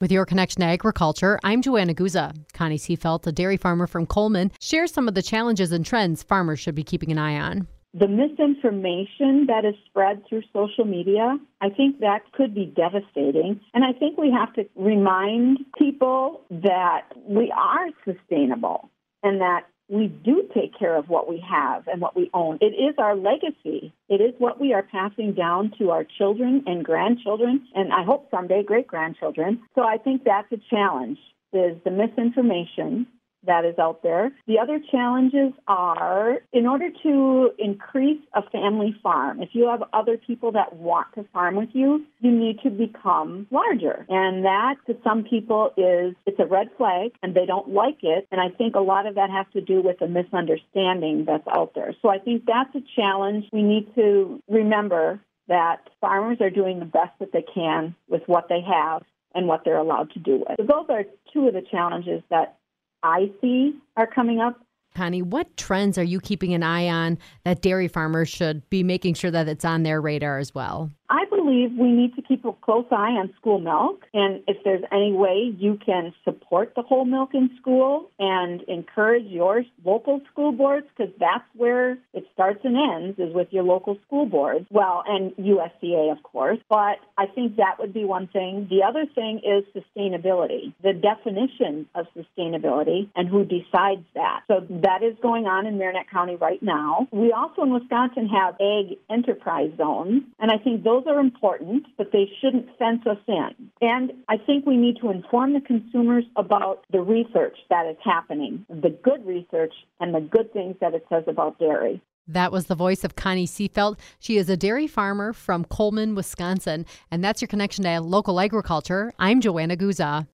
With your connection to agriculture, I'm Joanna Guza. Connie Seefeldt, a dairy farmer from Coleman, shares some of the challenges and trends farmers should be keeping an eye on. The misinformation that is spread through social media, I think that could be devastating. And I think we have to remind people that we are sustainable and that we do take care of what we have and what we own. It is our legacy. It is what we are passing down to our children and grandchildren, and I hope someday great grandchildren. So I think that's a challenge is the misinformation that is out there. The other challenges are in order to increase a family farm, if you have other people that want to farm with you, you need to become larger. And that to some people is it's a red flag and they don't like it. And I think a lot of that has to do with a misunderstanding that's out there. So I think that's a challenge. We need to remember that farmers are doing the best that they can with what they have and what they're allowed to do with. So those are two of the challenges that I see are coming up. Connie, what trends are you keeping an eye on that dairy farmers should be making sure that it's on their radar as well? I believe we need to keep a close eye on school milk. And if there's any way you can support the whole milk in school and encourage your local school boards, because that's where it starts and ends, is with your local school boards. Well, and USDA, of course. But I think that would be one thing. The other thing is sustainability, the definition of sustainability and who decides that. So that is going on in Marinette County right now. We also in Wisconsin have ag enterprise zones, and I think those are important, but they shouldn't fence us in. And I think we need to inform the consumers about the research that is happening, the good research and the good things that it says about dairy. That was the voice of Connie Seefeldt. She is a dairy farmer from Coleman, Wisconsin. And that's your connection to local agriculture. I'm Joanna Guza.